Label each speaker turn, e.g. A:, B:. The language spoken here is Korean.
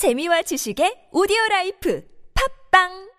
A: 재미와 지식의 오디오 라이프. 팝빵!